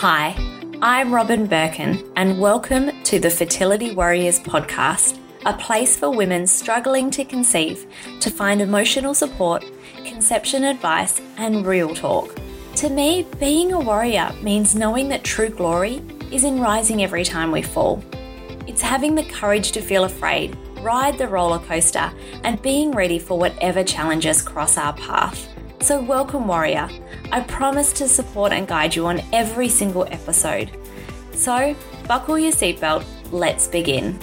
Hi, I'm Robyn Birkin, and welcome to the Fertility Warriors podcast, a place for women struggling to conceive to find emotional support, conception advice, and real talk. To me, being a warrior means knowing that true glory is in rising every time we fall. It's having the courage to feel afraid, ride the roller coaster, and being ready for whatever challenges cross our path. So, welcome, warrior. I promise to support and guide you on every single episode. So, buckle your seatbelt, let's begin.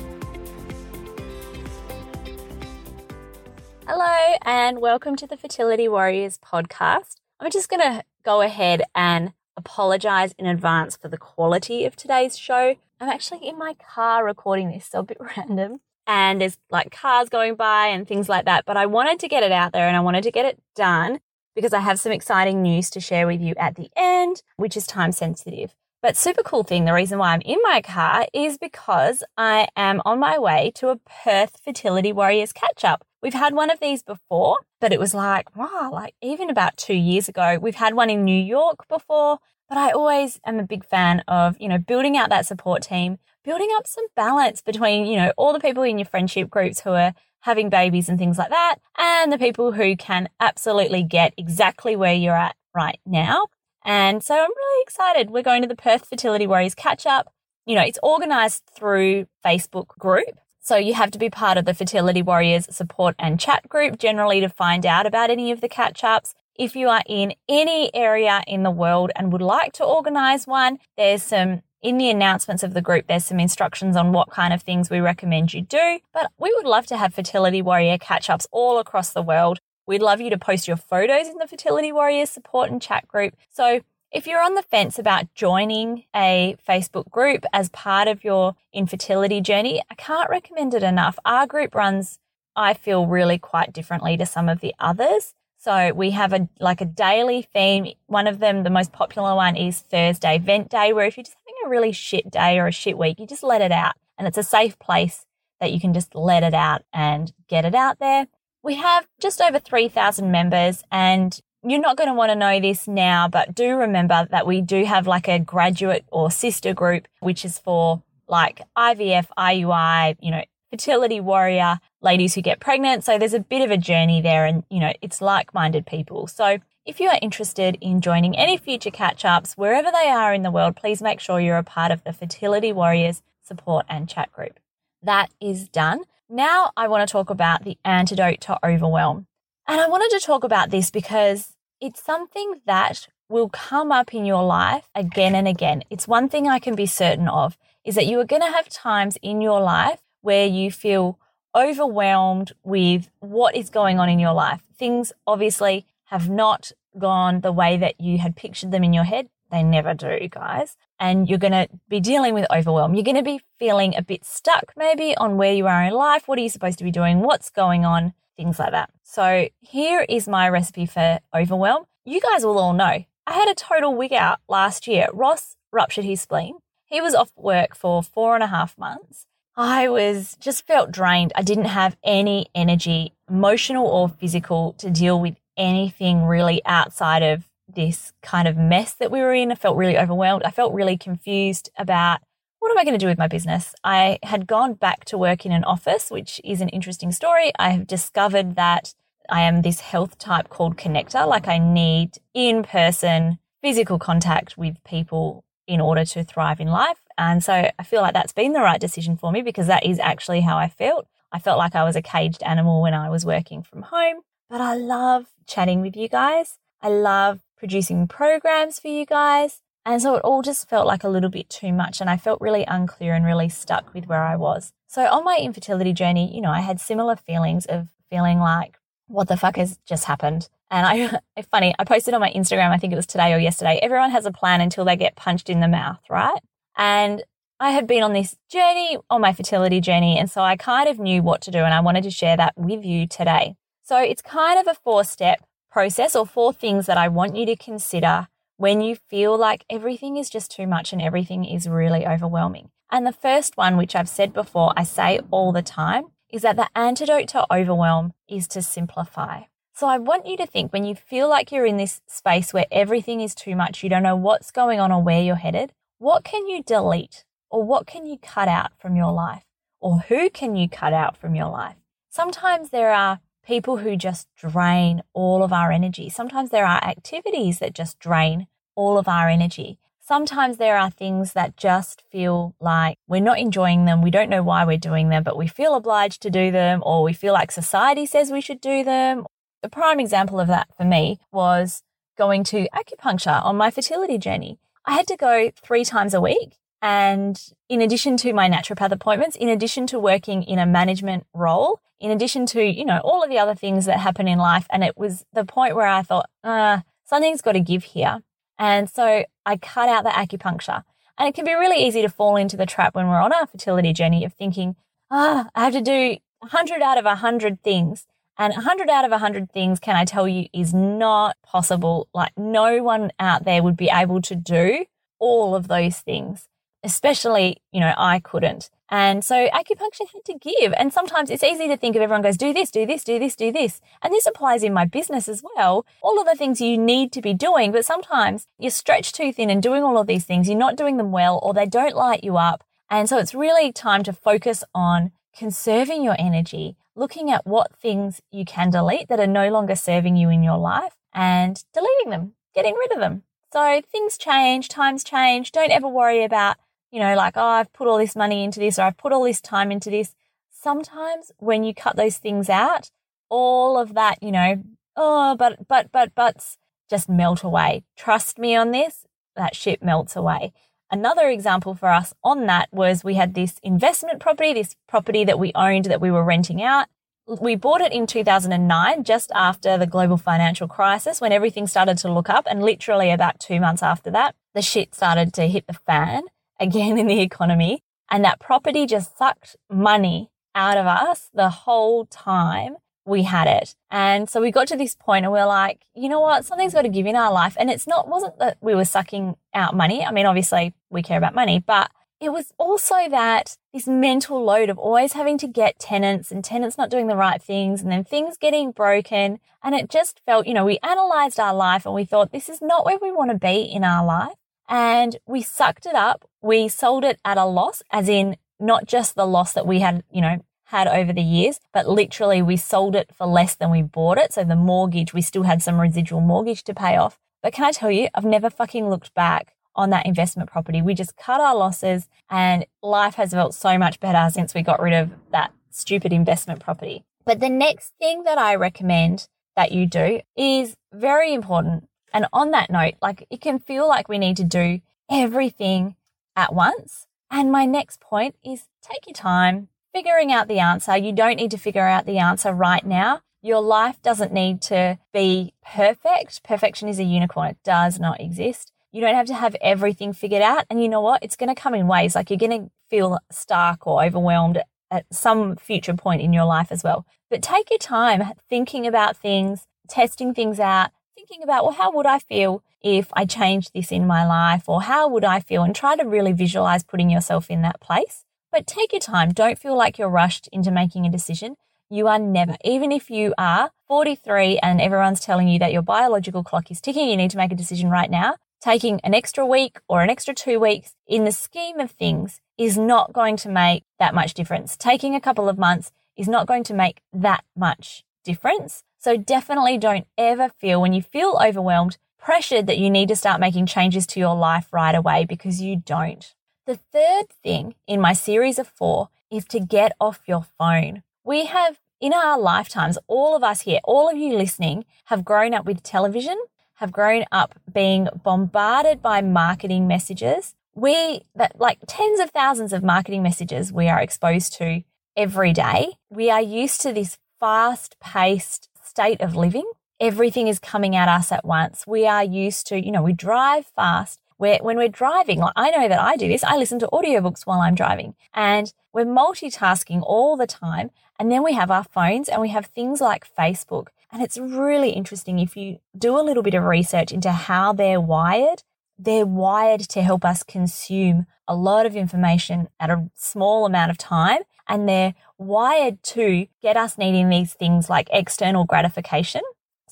Hello, and welcome to the Fertility Warriors podcast. I'm just going to go ahead and apologize in advance for the quality of today's show. I'm actually in my car recording this, so a bit random. And there's like cars going by and things like that. But I wanted to get it out there and I wanted to get it done because I have some exciting news to share with you at the end, which is time sensitive. But super cool thing, the reason why I'm in my car is because I am on my way to a Perth Fertility Warriors catch up. We've had one of these before, but it was like, wow, like even about two years ago. We've had one in New York before, but I always am a big fan of, you know, building out that support team, building up some balance between, you know, all the people in your friendship groups who are having babies and things like that, and the people who can absolutely get exactly where you're at right now. And so I'm really excited. We're going to the Perth Fertility Warriors catch up. You know, it's organized through Facebook group. So you have to be part of the Fertility Warriors support and chat group generally to find out about any of the catch ups. If you are in any area in the world and would like to organize one, there's some in the announcements of the group, there's some instructions on what kind of things we recommend you do. But we would love to have Fertility Warrior catch ups all across the world. We'd love you to post your photos in the Fertility Warriors support and chat group. So if you're on the fence about joining a Facebook group as part of your infertility journey, I can't recommend it enough. Our group runs, I feel, really quite differently to some of the others. So we have a like a daily theme. One of them, the most popular one, is Thursday Vent Day, where if you're just a really shit day or a shit week, you just let it out, and it's a safe place that you can just let it out and get it out there. We have just over 3,000 members, and you're not going to want to know this now, but do remember that we do have like a graduate or sister group, which is for like IVF, IUI, you know, fertility warrior, ladies who get pregnant. So there's a bit of a journey there and, you know, it's like minded people. So if you are interested in joining any future catch ups, wherever they are in the world, please make sure you're a part of the Fertility Warriors support and chat group. That is done. Now I want to talk about the antidote to overwhelm. And I wanted to talk about this because it's something that will come up in your life again and again. It's one thing I can be certain of is that you are going to have times in your life where you feel overwhelmed with what is going on in your life. Things obviously have not gone the way that you had pictured them in your head. They never do, guys. And you're going to be dealing with overwhelm. You're going to be feeling a bit stuck maybe on where you are in life. What are you supposed to be doing? What's going on? Things like that. So here is my recipe for overwhelm. You guys will all know I had a total wig out last year. Ross ruptured his spleen. He was off work for four and a half months. I was just felt drained. I didn't have any energy, emotional or physical, to deal with anything really outside of this kind of mess that we were in. I felt really overwhelmed. I felt really confused about what am I going to do with my business? I had gone back to work in an office, which is an interesting story. I have discovered that I am this health type called connector. Like I need in person physical contact with people in order to thrive in life. And so I feel like that's been the right decision for me because that is actually how I felt. I felt like I was a caged animal when I was working from home, but I love chatting with you guys. I love producing programs for you guys. And so it all just felt like a little bit too much. And I felt really unclear and really stuck with where I was. So on my infertility journey, you know, I had similar feelings of feeling like, what the fuck has just happened? And I, funny, I posted on my Instagram, I think it was today or yesterday. Everyone has a plan until they get punched in the mouth, right? And I had been on this journey, on my fertility journey. And so I kind of knew what to do. And I wanted to share that with you today. So it's kind of a four step process or four things that I want you to consider when you feel like everything is just too much and everything is really overwhelming. And the first one, which I've said before, I say all the time, is that the antidote to overwhelm is to simplify. So I want you to think when you feel like you're in this space where everything is too much, you don't know what's going on or where you're headed, what can you delete or what can you cut out from your life? Or who can you cut out from your life? Sometimes there are people who just drain all of our energy. Sometimes there are activities that just drain all of our energy. Sometimes there are things that just feel like we're not enjoying them. We don't know why we're doing them, but we feel obliged to do them, or we feel like society says we should do them, the prime example of that for me was going to acupuncture on my fertility journey. I had to go three times a week. And in addition to my naturopath appointments, in addition to working in a management role, in addition to, you know, all of the other things that happen in life. And it was the point where I thought, uh, something's got to give here. And so I cut out the acupuncture. And it can be really easy to fall into the trap when we're on our fertility journey of thinking, ah, I have to do 100 out of 100 things. And 100 out of 100 things, can I tell you, is not possible. Like, no one out there would be able to do all of those things, especially, you know, I couldn't. And so acupuncture had to give. And sometimes it's easy to think of everyone goes, do this, do this, do this, do this. And this applies in my business as well. All of the things you need to be doing, but sometimes you're stretched too thin and doing all of these things. You're not doing them well or they don't light you up. And so it's really time to focus on conserving your energy looking at what things you can delete that are no longer serving you in your life and deleting them, getting rid of them. So things change, times change. Don't ever worry about, you know, like, oh, I've put all this money into this or I've put all this time into this. Sometimes when you cut those things out, all of that, you know, oh, but, but, but, buts just melt away. Trust me on this, that shit melts away. Another example for us on that was we had this investment property, this property that we owned that we were renting out. We bought it in 2009, just after the global financial crisis, when everything started to look up. And literally about two months after that, the shit started to hit the fan again in the economy. And that property just sucked money out of us the whole time we had it. And so we got to this point and we are like, you know what? Something's got to give in our life. And it's not, wasn't that we were sucking out money. I mean, obviously we care about money, but it was also that this mental load of always having to get tenants and tenants not doing the right things and then things getting broken. And it just felt, you know, we analyzed our life and we thought this is not where we want to be in our life. And we sucked it up. We sold it at a loss, as in not just the loss that we had, you know, had over the years, but literally we sold it for less than we bought it. So the mortgage, we still had some residual mortgage to pay off. But can I tell you, I've never fucking looked back on that investment property. We just cut our losses and life has felt so much better since we got rid of that stupid investment property. But the next thing that I recommend that you do is very important. And on that note, like it can feel like we need to do everything at once. And my next point is take your time, figuring out the answer. You don't need to figure out the answer right now. Your life doesn't need to be perfect. Perfection is a unicorn. It does not exist. You don't have to have everything figured out. And you know what? It's going to come in waves. Like you're going to feel stuck or overwhelmed at some future point in your life as well. But take your time thinking about things, testing things out, thinking about, well, how would I feel if I changed this in my life? Or how would I feel? And try to really visualize putting yourself in that place. But take your time. Don't feel like you're rushed into making a decision. You are never, even if you are 43 and everyone's telling you that your biological clock is ticking, you need to make a decision right now. Taking an extra week or an extra two weeks in the scheme of things is not going to make that much difference. Taking a couple of months is not going to make that much difference. So definitely don't ever feel when you feel overwhelmed, pressured that you need to start making changes to your life right away because you don't. The third thing in my series of four is to get off your phone. We have, in our lifetimes, all of us here, all of you listening, have grown up with television, have grown up being bombarded by marketing messages. We, that like tens of thousands of marketing messages we are exposed to every day. We are used to this fast paced state of living. Everything is coming at us at once. We are used to, you know, we drive fast where when we're driving, like I know that I do this, I listen to audiobooks while I'm driving and we're multitasking all the time. And then we have our phones and we have things like Facebook. And it's really interesting if you do a little bit of research into how they're wired. They're wired to help us consume a lot of information at a small amount of time. And they're wired to get us needing these things like external gratification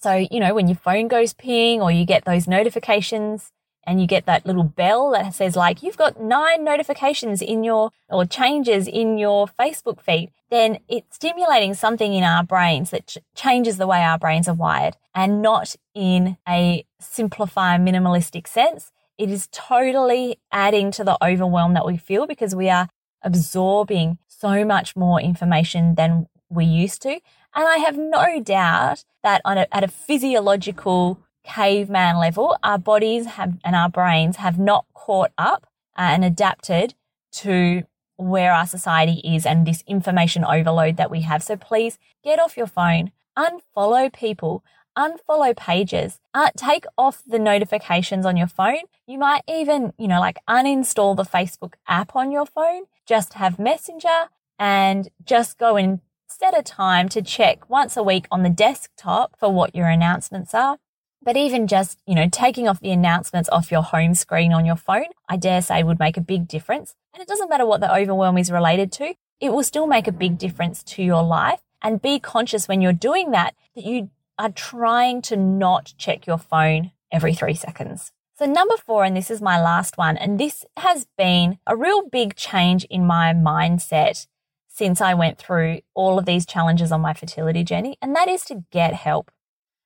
So, you know, when your phone goes ping or you get those notifications and you get that little bell that says like you've got nine notifications in your or changes in your Facebook feed, then it's stimulating something in our brains that ch- changes the way our brains are wired and not in a simplify minimalistic sense. It is totally adding to the overwhelm that we feel because we are absorbing so much more information than we used to. And I have no doubt that on a, at a physiological caveman level, our bodies have and our brains have not caught up and adapted to where our society is and this information overload that we have. So please get off your phone, unfollow people, unfollow pages, uh, take off the notifications on your phone. You might even, you know, like uninstall the Facebook app on your phone, just have Messenger and just go and set a time to check once a week on the desktop for what your announcements are. But even just, you know, taking off the announcements off your home screen on your phone, I dare say would make a big difference. And it doesn't matter what the overwhelm is related to, it will still make a big difference to your life. And be conscious when you're doing that, that you are trying to not check your phone every three seconds. So, number four, and this is my last one, and this has been a real big change in my mindset since I went through all of these challenges on my fertility journey, and that is to get help.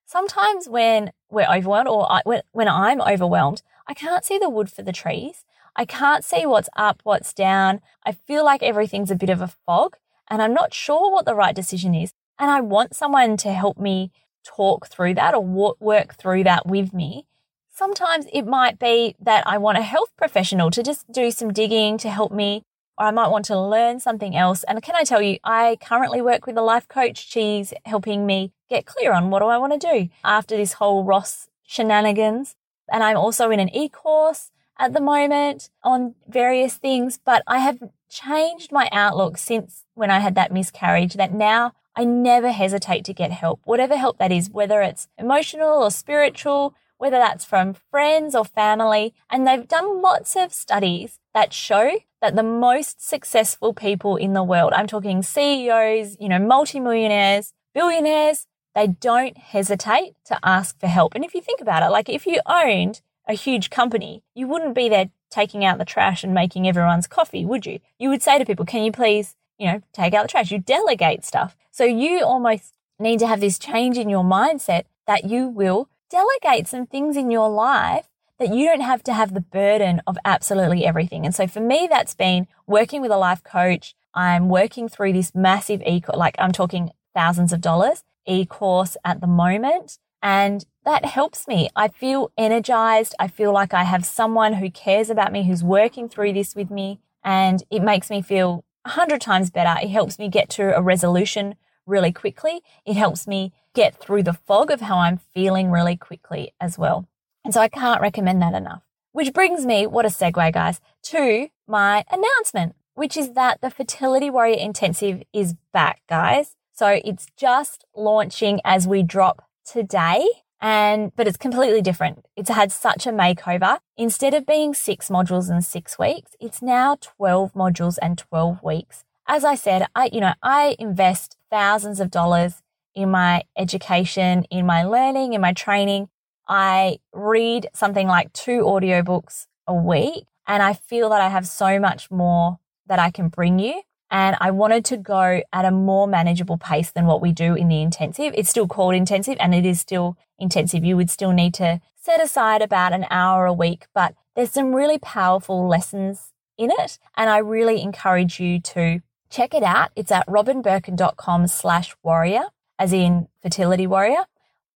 Sometimes when we're overwhelmed or I, when, when I'm overwhelmed, I can't see the wood for the trees. I can't see what's up, what's down. I feel like everything's a bit of a fog and I'm not sure what the right decision is. And I want someone to help me talk through that or work through that with me. Sometimes it might be that I want a health professional to just do some digging to help me, or I might want to learn something else. And can I tell you, I currently work with a life coach. She's helping me get clear on what do I want to do after this whole Ross shenanigans. And I'm also in an e course at the moment on various things, but I have changed my outlook since when I had that miscarriage that now I never hesitate to get help, whatever help that is, whether it's emotional or spiritual, whether that's from friends or family. And they've done lots of studies that show that the most successful people in the world, I'm talking CEOs, you know, multimillionaires, billionaires, they don't hesitate to ask for help. And if you think about it, like if you owned a huge company, you wouldn't be there taking out the trash and making everyone's coffee, would you? You would say to people, can you please, you know, take out the trash? You delegate stuff. So you almost need to have this change in your mindset that you will delegate some things in your life that you don't have to have the burden of absolutely everything. And so for me, that's been working with a life coach. I'm working through this massive e like I'm talking thousands of dollars e course at the moment. And that helps me. I feel energized. I feel like I have someone who cares about me, who's working through this with me. And it makes me feel a hundred times better. It helps me get to a resolution really quickly. It helps me get through the fog of how I'm feeling really quickly as well. And so I can't recommend that enough. Which brings me, what a segue, guys, to my announcement, which is that the Fertility Warrior Intensive is back, guys. So it's just launching as we drop today. And, but it's completely different. It's had such a makeover. Instead of being six modules in six weeks, it's now 12 modules and 12 weeks. As I said, I, you know, I invest thousands of dollars in my education, in my learning, in my training. I read something like two audiobooks a week and I feel that I have so much more that I can bring you. And I wanted to go at a more manageable pace than what we do in the intensive. It's still called intensive and it is still intensive. You would still need to set aside about an hour a week, but there's some really powerful lessons in it. And I really encourage you to check it out. It's at robynbirkin.com slash warrior, as in fertility warrior.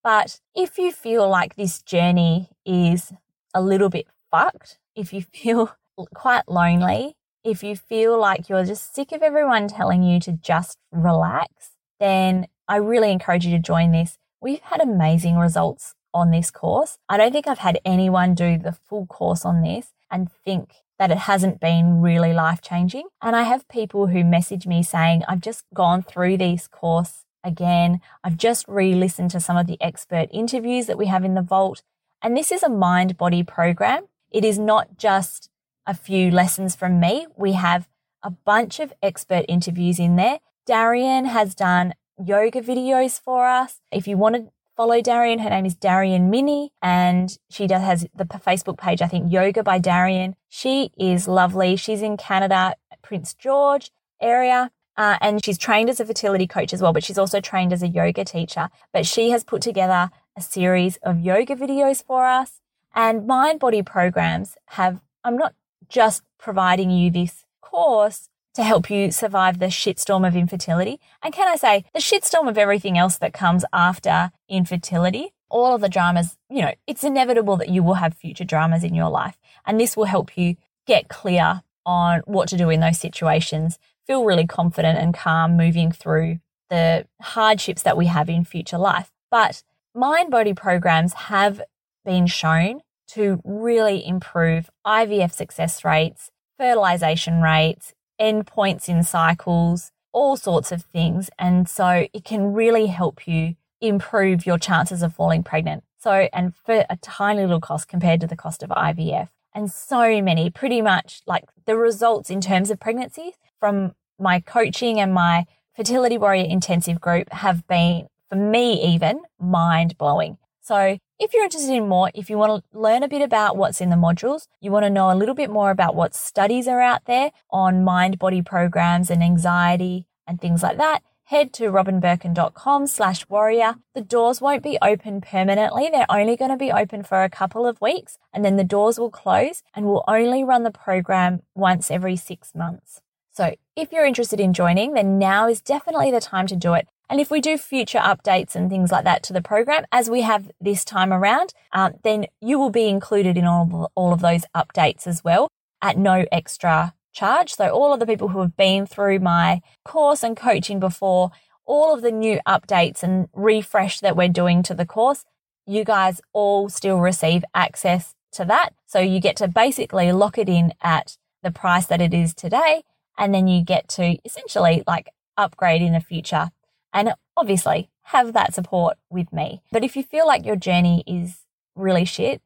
But if you feel like this journey is a little bit fucked, if you feel quite lonely, if you feel like you're just sick of everyone telling you to just relax, then I really encourage you to join this. We've had amazing results on this course. I don't think I've had anyone do the full course on this and think that it hasn't been really life changing. And I have people who message me saying, I've just gone through this course again. I've just re listened to some of the expert interviews that we have in the vault. And this is a mind body program. It is not just a few lessons from me. We have a bunch of expert interviews in there. Darian has done yoga videos for us. If you want to follow Darian. Her name is Darian Minnie and she does has the Facebook page, I think Yoga by Darian. She is lovely. She's in Canada, Prince George area. Uh, and she's trained as a fertility coach as well, but she's also trained as a yoga teacher. But she has put together a series of yoga videos for us and mind body programs have, I'm not just providing you this course to help you survive the shitstorm of infertility. And can I say the shitstorm of everything else that comes after infertility? All of the dramas, you know, it's inevitable that you will have future dramas in your life. And this will help you get clear on what to do in those situations, feel really confident and calm moving through the hardships that we have in future life. But mind body programs have been shown to really improve IVF success rates, fertilization rates, endpoints in cycles, all sorts of things. And so it can really help you improve your chances of falling pregnant. So, and for a tiny little cost compared to the cost of IVF. And so many, pretty much like the results in terms of pregnancy from my coaching and my fertility warrior intensive group have been, for me even, mind blowing. So if you're interested in more, if you want to learn a bit about what's in the modules, you want to know a little bit more about what studies are out there on mind body programs and anxiety and things like that, head to robynbirkin.com slash warrior. The doors won't be open permanently. They're only going to be open for a couple of weeks and then the doors will close and we'll only run the program once every six months. So if you're interested in joining, then now is definitely the time to do it. And if we do future updates and things like that to the program, as we have this time around, um, then you will be included in all, all of those updates as well at no extra charge. So all of the people who have been through my course and coaching before, all of the new updates and refresh that we're doing to the course, you guys all still receive access to that. So you get to basically lock it in at the price that it is today. And then you get to essentially like upgrade in the future and obviously have that support with me. But if you feel like your journey is really shit,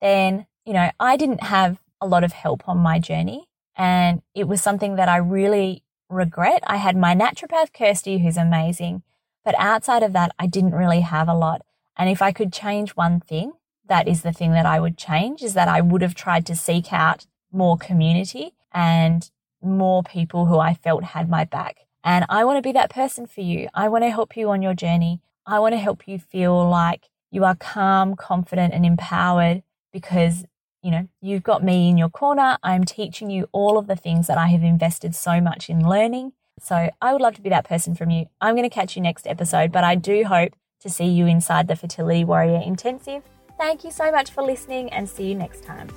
then, you know, I didn't have a lot of help on my journey and it was something that I really regret. I had my naturopath, Kirsty, who's amazing. But outside of that, I didn't really have a lot. And if I could change one thing, that is the thing that I would change is that I would have tried to seek out more community and more people who I felt had my back. And I want to be that person for you. I want to help you on your journey. I want to help you feel like you are calm, confident, and empowered because, you know, you've got me in your corner. I'm teaching you all of the things that I have invested so much in learning. So I would love to be that person from you. I'm going to catch you next episode, but I do hope to see you inside the Fertility Warrior Intensive. Thank you so much for listening and see you next time.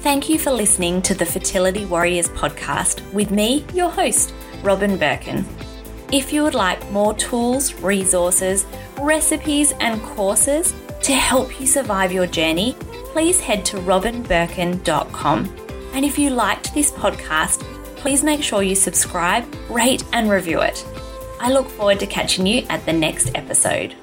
Thank you for listening to the Fertility Warriors podcast with me, your host, Robyn Birkin. If you would like more tools, resources, recipes, and courses to help you survive your journey, please head to robynbirkin.com. And if you liked this podcast, please make sure you subscribe, rate, and review it. I look forward to catching you at the next episode.